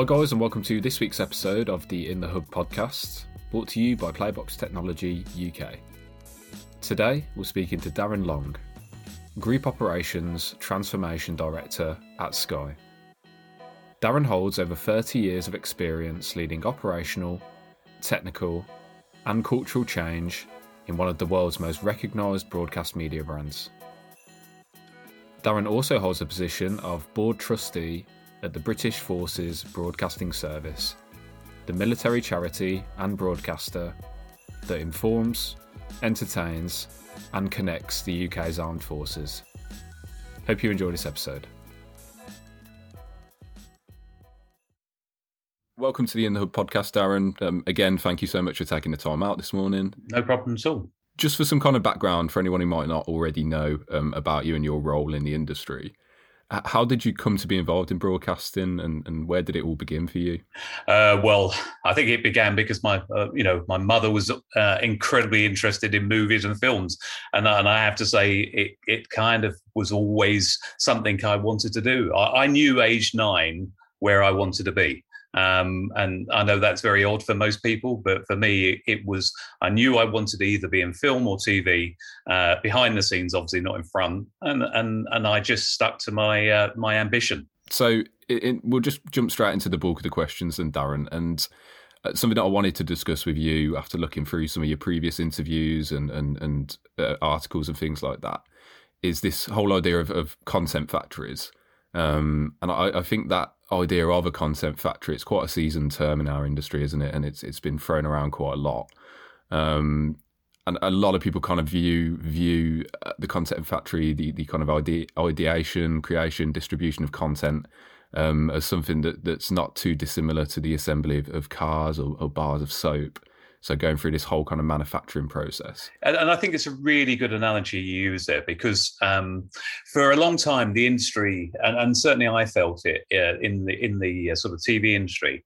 Hi, guys, and welcome to this week's episode of the In the Hub podcast, brought to you by Playbox Technology UK. Today, we're speaking to Darren Long, Group Operations Transformation Director at Sky. Darren holds over 30 years of experience leading operational, technical, and cultural change in one of the world's most recognised broadcast media brands. Darren also holds a position of board trustee at the British Forces Broadcasting Service, the military charity and broadcaster that informs, entertains, and connects the UK's armed forces. Hope you enjoy this episode. Welcome to the In the Hub podcast, Darren. Um, again, thank you so much for taking the time out this morning. No problem at all. Just for some kind of background for anyone who might not already know um, about you and your role in the industry, how did you come to be involved in broadcasting and, and where did it all begin for you? Uh, well i think it began because my uh, you know my mother was uh, incredibly interested in movies and films. And, and i have to say it, it kind of was always something i wanted to do. I, I knew age nine where i wanted to be um, and I know that's very odd for most people, but for me, it was I knew I wanted to either be in film or TV, uh, behind the scenes, obviously not in front, and and and I just stuck to my uh, my ambition. So it, it, we'll just jump straight into the bulk of the questions, and Darren, and uh, something that I wanted to discuss with you after looking through some of your previous interviews and and and uh, articles and things like that is this whole idea of, of content factories. Um, and I, I think that idea of a content factory. It's quite a seasoned term in our industry, isn't it? And it's it's been thrown around quite a lot. Um, and a lot of people kind of view view uh, the content factory, the the kind of ide- ideation, creation, distribution of content um, as something that that's not too dissimilar to the assembly of, of cars or, or bars of soap. So going through this whole kind of manufacturing process. And, and I think it's a really good analogy you use there because um, for a long time the industry, and, and certainly I felt it uh, in the in the uh, sort of TV industry,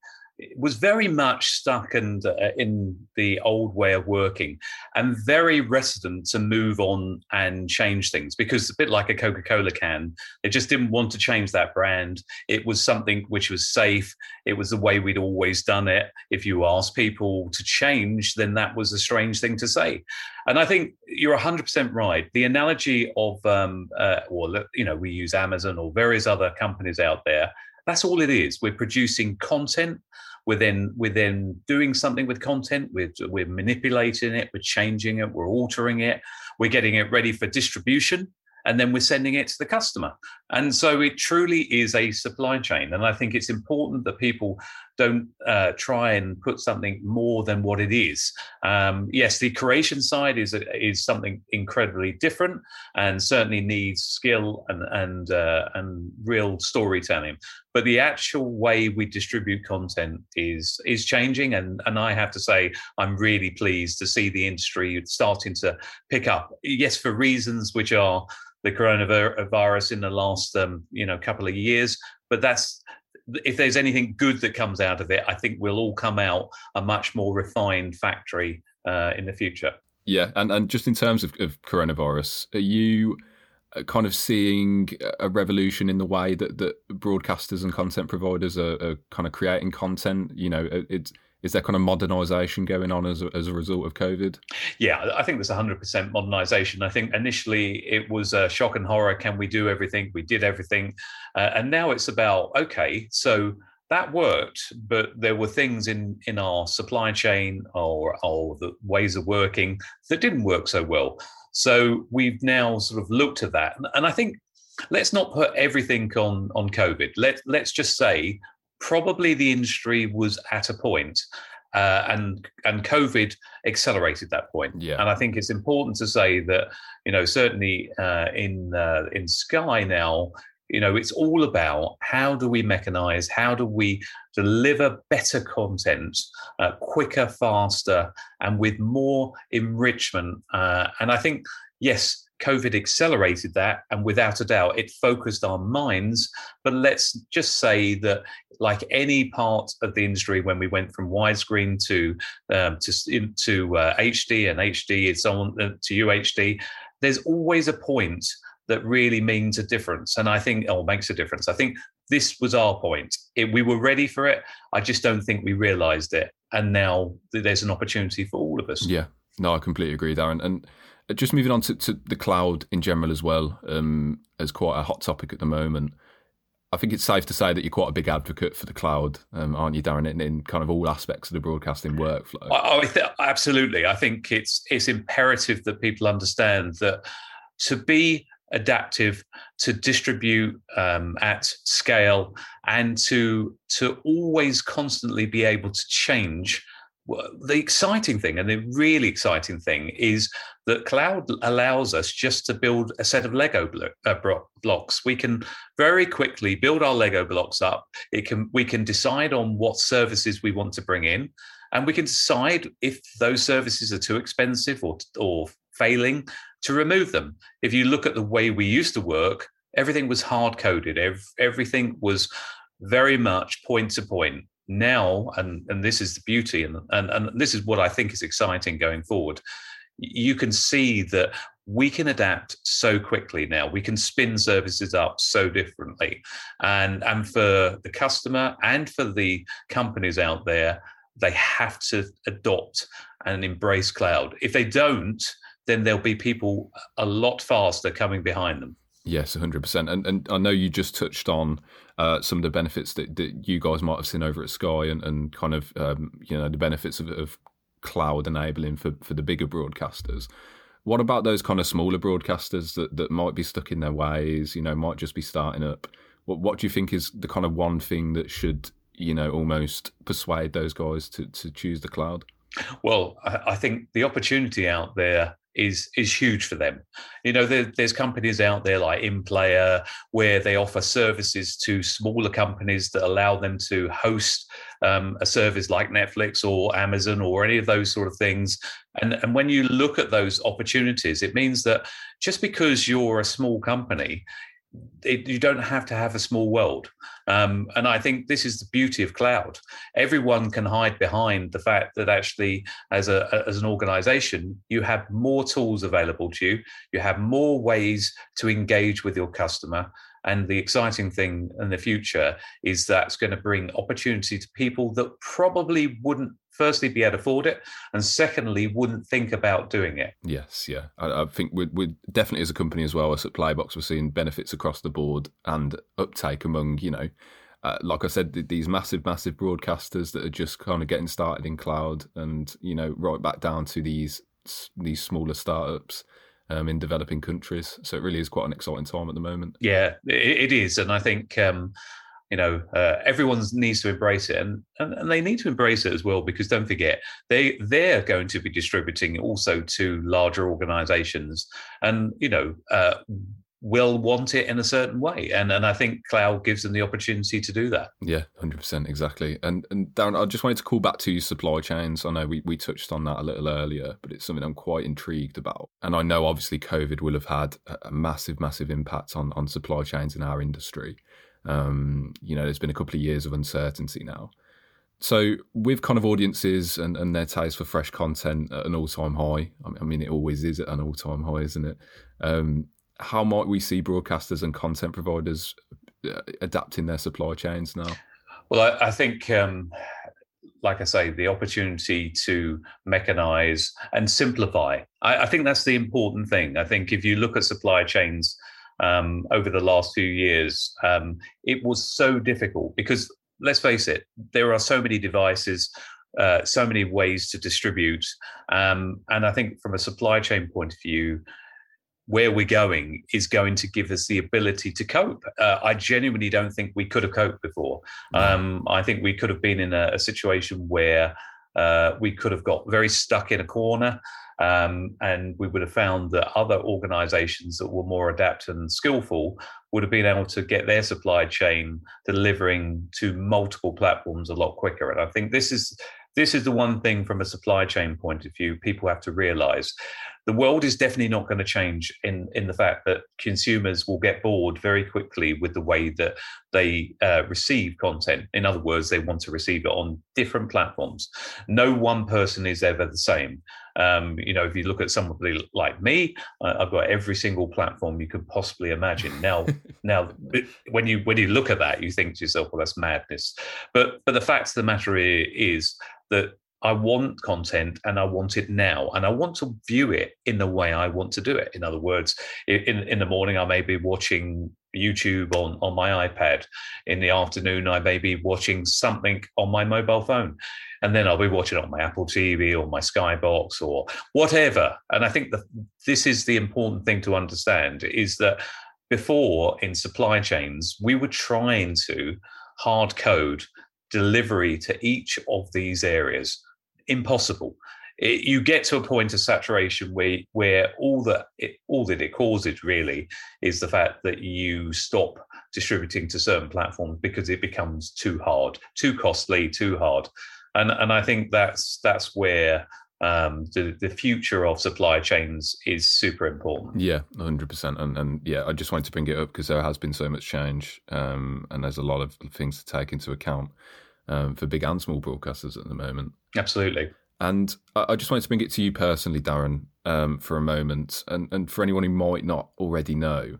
was very much stuck and uh, in the old way of working and very reticent to move on and change things because a bit like a coca-cola can they just didn't want to change that brand. It was something which was safe. It was the way we'd always done it. If you asked people to change then that was a strange thing to say. And i think you're 100% right. The analogy of um, uh, well you know we use amazon or various other companies out there. That's all it is. We're producing content. We're then we're then doing something with content. We're we're manipulating it. We're changing it. We're altering it. We're getting it ready for distribution and then we're sending it to the customer. And so it truly is a supply chain. And I think it's important that people don't uh, try and put something more than what it is. Um, yes, the creation side is is something incredibly different, and certainly needs skill and and uh, and real storytelling. But the actual way we distribute content is is changing, and and I have to say I'm really pleased to see the industry starting to pick up. Yes, for reasons which are the coronavirus in the last um, you know couple of years. But that's if there's anything good that comes out of it, I think we'll all come out a much more refined factory uh, in the future. Yeah, and and just in terms of, of coronavirus, are you uh, kind of seeing a revolution in the way that, that broadcasters and content providers are, are kind of creating content? You know, it's is there kind of modernisation going on as a, as a result of COVID? Yeah, I think there's 100% modernisation. I think initially it was a shock and horror. Can we do everything? We did everything. Uh, and now it's about, okay, so that worked, but there were things in, in our supply chain or, or the ways of working that didn't work so well. So we've now sort of looked at that. And I think let's not put everything on on COVID. Let let's just say probably the industry was at a point, uh, and and COVID accelerated that point. Yeah. And I think it's important to say that you know certainly uh, in uh, in Sky now. You know, it's all about how do we mechanize, how do we deliver better content uh, quicker, faster, and with more enrichment. Uh, and I think, yes, COVID accelerated that, and without a doubt, it focused our minds. But let's just say that, like any part of the industry, when we went from widescreen to um, to to uh, HD and HD, it's on uh, to UHD. There's always a point that really means a difference, and I think or makes a difference. I think this was our point. It, we were ready for it. I just don't think we realised it, and now there's an opportunity for all of us. Yeah, no, I completely agree, Darren. And just moving on to, to the cloud in general as well, um, as quite a hot topic at the moment. I think it's safe to say that you're quite a big advocate for the cloud, um, aren't you, Darren? In, in, kind of all aspects of the broadcasting workflow. I th- absolutely. I think it's it's imperative that people understand that to be adaptive, to distribute um, at scale, and to to always constantly be able to change the exciting thing and the really exciting thing is that cloud allows us just to build a set of lego uh, blocks. We can very quickly build our lego blocks up. It can we can decide on what services we want to bring in and we can decide if those services are too expensive or or failing to remove them. If you look at the way we used to work everything was hard coded everything was very much point to point. Now, and, and this is the beauty, and, and, and this is what I think is exciting going forward, you can see that we can adapt so quickly now. We can spin services up so differently. And, and for the customer and for the companies out there, they have to adopt and embrace cloud. If they don't, then there'll be people a lot faster coming behind them. Yes, 100%. And, and I know you just touched on uh, some of the benefits that, that you guys might have seen over at Sky and, and kind of, um, you know, the benefits of, of cloud enabling for, for the bigger broadcasters. What about those kind of smaller broadcasters that, that might be stuck in their ways, you know, might just be starting up? What, what do you think is the kind of one thing that should, you know, almost persuade those guys to, to choose the cloud? Well, I think the opportunity out there is is huge for them. You know, there, there's companies out there like InPlayer where they offer services to smaller companies that allow them to host um, a service like Netflix or Amazon or any of those sort of things. And and when you look at those opportunities, it means that just because you're a small company, it, you don't have to have a small world. Um, and I think this is the beauty of cloud. Everyone can hide behind the fact that actually, as a as an organization, you have more tools available to you. You have more ways to engage with your customer. And the exciting thing in the future is that's going to bring opportunity to people that probably wouldn't firstly be able to afford it, and secondly wouldn't think about doing it. Yes, yeah, I, I think we're, definitely as a company as well as at Playbox, we're seeing benefits across the board and uptake among you know. Uh, like I said, these massive, massive broadcasters that are just kind of getting started in cloud, and you know, right back down to these these smaller startups um, in developing countries. So it really is quite an exciting time at the moment. Yeah, it, it is, and I think um, you know uh, everyone needs to embrace it and, and, and they need to embrace it as well because don't forget they they're going to be distributing also to larger organizations and you know uh, will want it in a certain way. And and I think cloud gives them the opportunity to do that. Yeah 100% exactly. And and Darren I just wanted to call back to supply chains. I know we, we touched on that a little earlier but it's something I'm quite intrigued about. And I know obviously COVID will have had a massive massive impact on on supply chains in our industry. Um, you know, there's been a couple of years of uncertainty now. So, with kind of audiences and, and their taste for fresh content at an all time high, I mean, it always is at an all time high, isn't it? Um, how might we see broadcasters and content providers uh, adapting their supply chains now? Well, I, I think, um, like I say, the opportunity to mechanize and simplify. I, I think that's the important thing. I think if you look at supply chains, um, over the last few years. Um, it was so difficult because, let's face it, there are so many devices, uh, so many ways to distribute. Um, and I think from a supply chain point of view, where we're going is going to give us the ability to cope. Uh, I genuinely don't think we could have coped before. Um, I think we could have been in a, a situation where uh, we could have got very stuck in a corner. Um, and we would have found that other organizations that were more adapted and skillful would have been able to get their supply chain delivering to multiple platforms a lot quicker. And I think this is this is the one thing from a supply chain point of view people have to realize the world is definitely not going to change in in the fact that consumers will get bored very quickly with the way that they uh, receive content. In other words, they want to receive it on different platforms. No one person is ever the same. Um, you know, if you look at somebody like me, uh, I've got every single platform you could possibly imagine. Now, now, when you when you look at that, you think to yourself, "Well, that's madness." But but the fact of the matter is that I want content and I want it now, and I want to view it in the way I want to do it. In other words, in in the morning I may be watching YouTube on on my iPad. In the afternoon I may be watching something on my mobile phone, and then I'll be watching on my Apple TV or my Skybox or whatever. And I think that this is the important thing to understand is that before in supply chains we were trying to hard code delivery to each of these areas impossible. It, you get to a point of saturation where where all that it, all that it causes really is the fact that you stop distributing to certain platforms because it becomes too hard, too costly, too hard, and and I think that's that's where um, the the future of supply chains is super important. Yeah, hundred percent. And and yeah, I just wanted to bring it up because there has been so much change, um, and there's a lot of things to take into account um, for big and small broadcasters at the moment. Absolutely. And I just wanted to bring it to you personally, Darren, um, for a moment, and and for anyone who might not already know,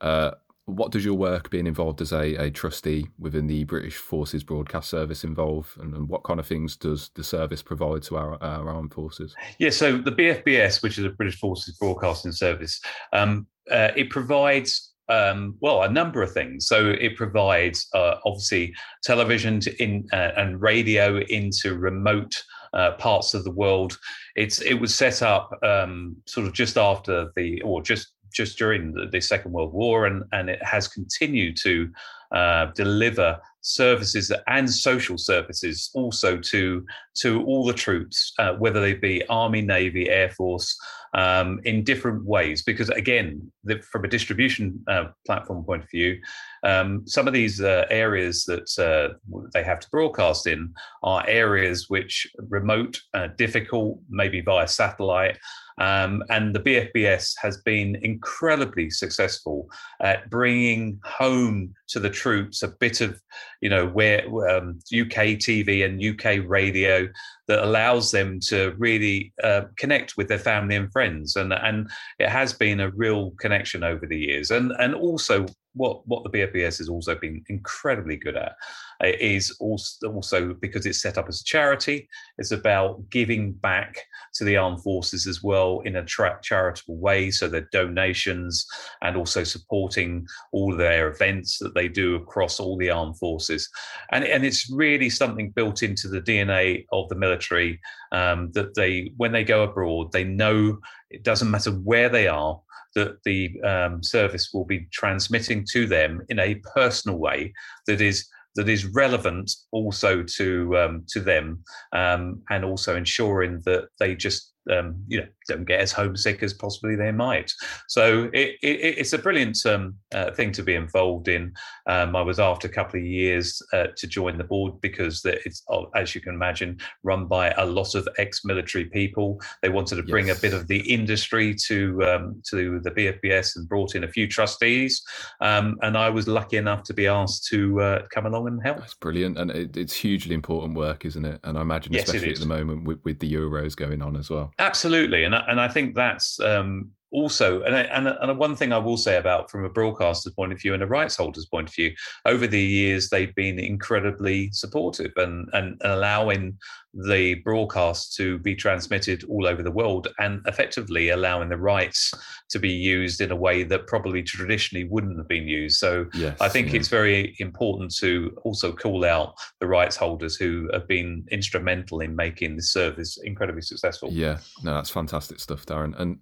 uh, what does your work being involved as a, a trustee within the British Forces Broadcast Service involve, and, and what kind of things does the service provide to our, our armed forces? Yeah, so the BFBS, which is a British Forces Broadcasting Service, um, uh, it provides um, well, a number of things. So it provides uh, obviously television in, uh, and radio into remote uh, parts of the world. It's it was set up um, sort of just after the or just just during the, the, Second World War, and and it has continued to uh, deliver services and social services also to to all the troops, uh, whether they be Army, Navy, Air Force um, in different ways. Because again, the, from a distribution uh, platform point of view, um, some of these uh, areas that uh, they have to broadcast in are areas which remote, uh, difficult, maybe via satellite. Um, and the BFBS has been incredibly successful at bringing home to the troops a bit of, you know, where um, UK TV and UK radio that allows them to really uh, connect with their family and friends, and and it has been a real connection over the years, and and also what what the BFBS has also been incredibly good at is also, also because it's set up as a charity. It's about giving back to the armed forces as well in a tra- charitable way. So the donations and also supporting all their events that they do across all the armed forces. And, and it's really something built into the DNA of the military um, that they, when they go abroad, they know it doesn't matter where they are that the um, service will be transmitting to them in a personal way that is that is relevant also to um, to them, um, and also ensuring that they just um, you know don't get as homesick as possibly they might. So it, it, it's a brilliant um, uh, thing to be involved in. Um, I was after a couple of years uh, to join the board because it's oh, as you can imagine run by a lot of ex-military people. They wanted to bring yes. a bit of the industry to um, to the BFBS and brought in a few trustees, um, and I was lucky enough to be asked to uh, come along and help. That's brilliant, and it, it's hugely important work, isn't it? And I imagine, yes, especially at the moment with, with the Euros going on as well. Absolutely, and I, and I think that's um, also and I, and and one thing I will say about from a broadcaster's point of view and a rights holder's point of view, over the years they've been incredibly supportive and and, and allowing the broadcast to be transmitted all over the world and effectively allowing the rights to be used in a way that probably traditionally wouldn't have been used. So yes, I think yeah. it's very important to also call out the rights holders who have been instrumental in making the service incredibly successful. Yeah, no, that's fantastic stuff, Darren. And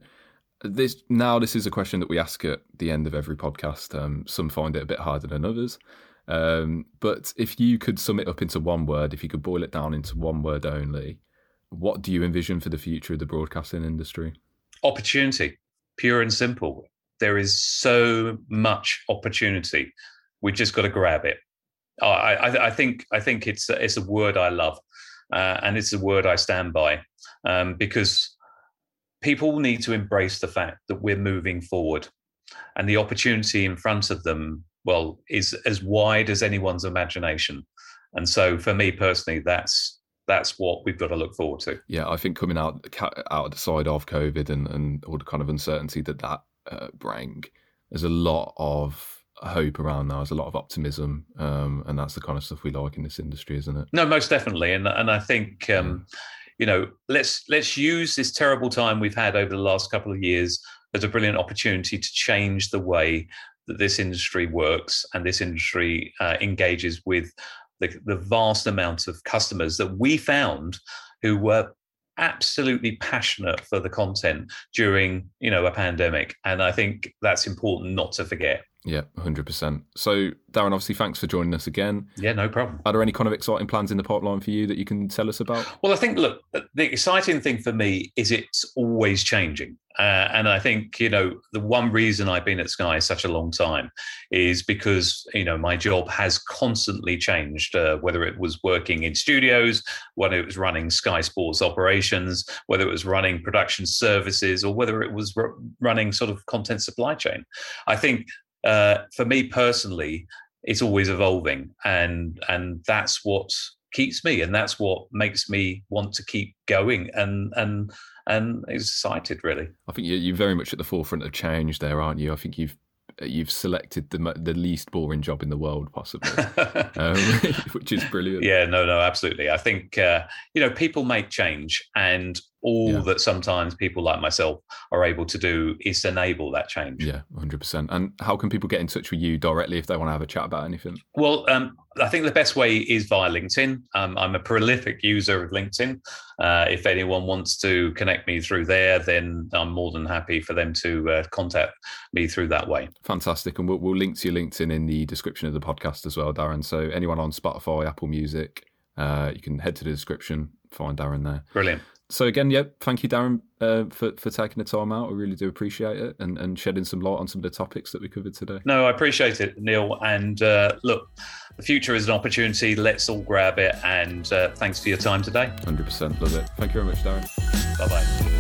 this now this is a question that we ask at the end of every podcast. Um, some find it a bit harder than others. Um, but if you could sum it up into one word, if you could boil it down into one word only, what do you envision for the future of the broadcasting industry? Opportunity, pure and simple. There is so much opportunity. We just got to grab it. I, I, I, think I think it's it's a word I love, uh, and it's a word I stand by, um, because people need to embrace the fact that we're moving forward. And the opportunity in front of them well is as wide as anyone's imagination. And so for me personally that's that's what we've got to look forward to. Yeah i think coming out out of the side of covid and, and all the kind of uncertainty that that uh, bring there's a lot of hope around now. There's a lot of optimism, um, and that's the kind of stuff we like in this industry, isn't it? No, most definitely, and and I think um, you know let's let's use this terrible time we've had over the last couple of years as a brilliant opportunity to change the way that this industry works and this industry uh, engages with the, the vast amount of customers that we found who were absolutely passionate for the content during you know a pandemic. And i think that's important not to forget yeah, 100%. So, Darren, obviously, thanks for joining us again. Yeah, no problem. Are there any kind of exciting plans in the pipeline for you that you can tell us about? Well, I think, look, the exciting thing for me is it's always changing. Uh, and I think, you know, the one reason I've been at Sky such a long time is because, you know, my job has constantly changed, uh, whether it was working in studios, whether it was running Sky Sports operations, whether it was running production services, or whether it was r- running sort of content supply chain. I think uh, for me personally, it's always evolving, and and that's what keeps me, and that's what makes me want to keep going, and and and excited really. I think you're very much at the forefront of change there, aren't you? I think you've you've selected the the least boring job in the world possibly, um, which is brilliant. Yeah, no, no, absolutely. I think uh, you know people make change, and all yeah. that sometimes people like myself are able to do is enable that change. Yeah, 100%. And how can people get in touch with you directly if they want to have a chat about anything? Well, um, I think the best way is via LinkedIn. Um, I'm a prolific user of LinkedIn. Uh, if anyone wants to connect me through there, then I'm more than happy for them to uh, contact me through that way. Fantastic. And we'll, we'll link to your LinkedIn in the description of the podcast as well, Darren. So anyone on Spotify, Apple Music, uh, you can head to the description, find Darren there. Brilliant so again, yeah, thank you, Darren, uh, for for taking the time out. I really do appreciate it and, and shedding some light on some of the topics that we covered today. No, I appreciate it, Neil. And uh, look, the future is an opportunity. Let's all grab it. And uh, thanks for your time today. Hundred percent, love it. Thank you very much, Darren. Bye bye.